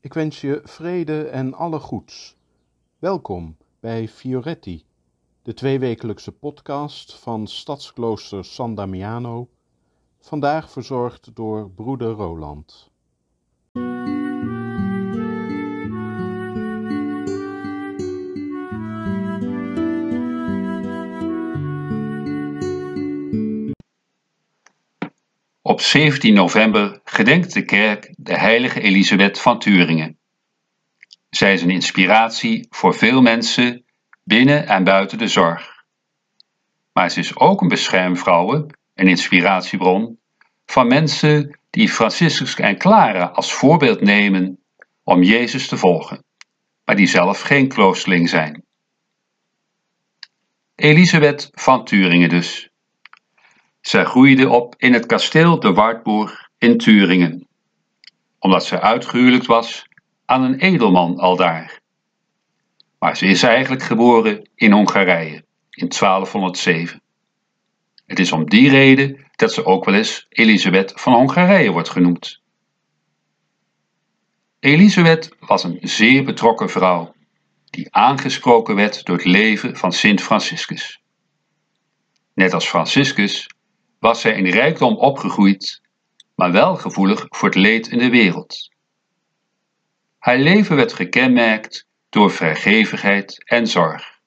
Ik wens je vrede en alle goeds. Welkom bij Fioretti, de tweewekelijkse podcast van Stadsklooster San Damiano, vandaag verzorgd door broeder Roland. Op 17 november gedenkt de kerk de heilige Elisabeth van Turingen. Zij is een inspiratie voor veel mensen binnen en buiten de zorg. Maar ze is ook een beschermvrouw, een inspiratiebron van mensen die Franciscus en Clara als voorbeeld nemen om Jezus te volgen, maar die zelf geen kloosterling zijn. Elisabeth van Turingen dus zij groeide op in het kasteel de Wartburg in Turingen, omdat ze uitgehuwelijkt was aan een edelman aldaar. Maar ze is eigenlijk geboren in Hongarije in 1207. Het is om die reden dat ze ook wel eens Elisabeth van Hongarije wordt genoemd. Elisabeth was een zeer betrokken vrouw, die aangesproken werd door het leven van Sint Franciscus. Net als Franciscus was zij in rijkdom opgegroeid, maar wel gevoelig voor het leed in de wereld. Haar leven werd gekenmerkt door vrijgevigheid en zorg.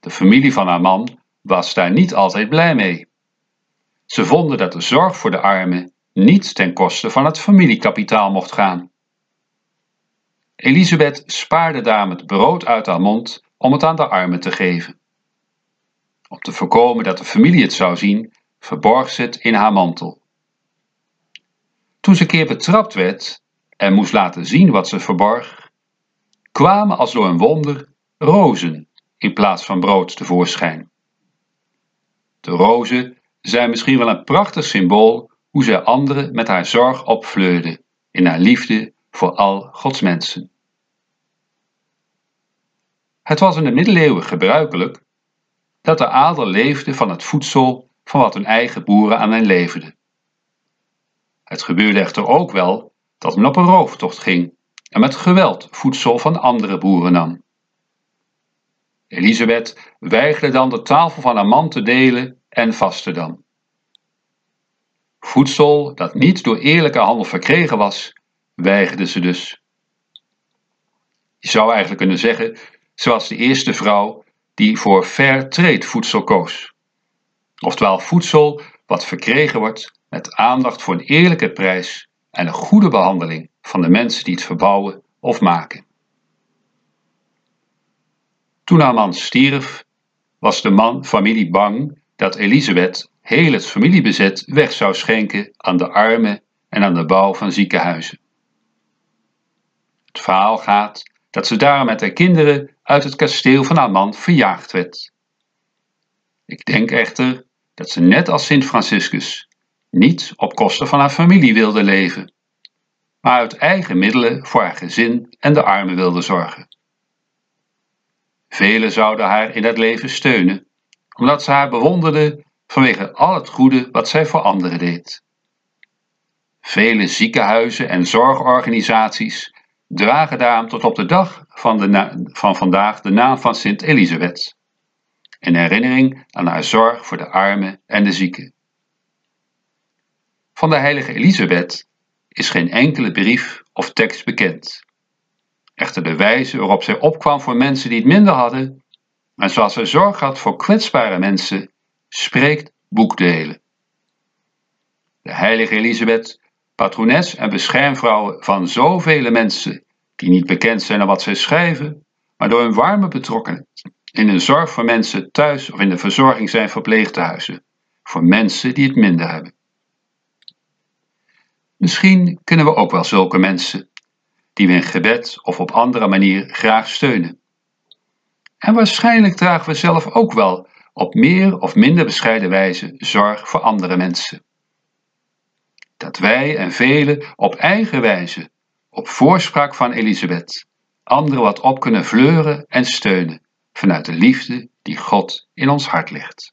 De familie van haar man was daar niet altijd blij mee. Ze vonden dat de zorg voor de armen niet ten koste van het familiekapitaal mocht gaan. Elisabeth spaarde daarom het brood uit haar mond om het aan de armen te geven. Om te voorkomen dat de familie het zou zien, verborg ze het in haar mantel. Toen ze keer betrapt werd en moest laten zien wat ze verborg, kwamen als door een wonder rozen in plaats van brood tevoorschijn. De rozen zijn misschien wel een prachtig symbool hoe zij anderen met haar zorg opvleurde in haar liefde voor al Gods mensen. Het was in de middeleeuwen gebruikelijk dat de adel leefde van het voedsel van wat hun eigen boeren aan hen leverden. Het gebeurde echter ook wel dat men op een rooftocht ging en met geweld voedsel van andere boeren nam. Elisabeth weigerde dan de tafel van haar man te delen en vastte dan. Voedsel dat niet door eerlijke handel verkregen was, weigerde ze dus. Je zou eigenlijk kunnen zeggen, ze was de eerste vrouw die voor fair trade voedsel koos. Oftewel voedsel wat verkregen wordt met aandacht voor een eerlijke prijs en een goede behandeling van de mensen die het verbouwen of maken. Toen haar man stierf, was de man familie bang dat Elisabeth heel het familiebezit weg zou schenken aan de armen en aan de bouw van ziekenhuizen. Het verhaal gaat dat ze daar met haar kinderen uit het kasteel van haar man verjaagd werd. Ik denk echter dat ze net als Sint Franciscus niet op kosten van haar familie wilde leven, maar uit eigen middelen voor haar gezin en de armen wilde zorgen. Velen zouden haar in dat leven steunen, omdat ze haar bewonderden vanwege al het goede wat zij voor anderen deed. Vele ziekenhuizen en zorgorganisaties dragen daarom tot op de dag van, de van vandaag de naam van Sint Elisabeth in herinnering aan haar zorg voor de armen en de zieken. Van de heilige Elisabeth is geen enkele brief of tekst bekend. Echter de wijze waarop zij opkwam voor mensen die het minder hadden en zoals zij zorg had voor kwetsbare mensen, spreekt boekdelen. De heilige Elisabeth, patrones en beschermvrouw van zoveel mensen die niet bekend zijn aan wat zij schrijven, maar door hun warme betrokkenheid in de zorg voor mensen thuis of in de verzorging zijn verpleeghuizen, voor mensen die het minder hebben. Misschien kunnen we ook wel zulke mensen, die we in gebed of op andere manier graag steunen. En waarschijnlijk dragen we zelf ook wel op meer of minder bescheiden wijze zorg voor andere mensen. Dat wij en velen op eigen wijze, op voorspraak van Elisabeth, anderen wat op kunnen fleuren en steunen vanuit de liefde die God in ons hart ligt.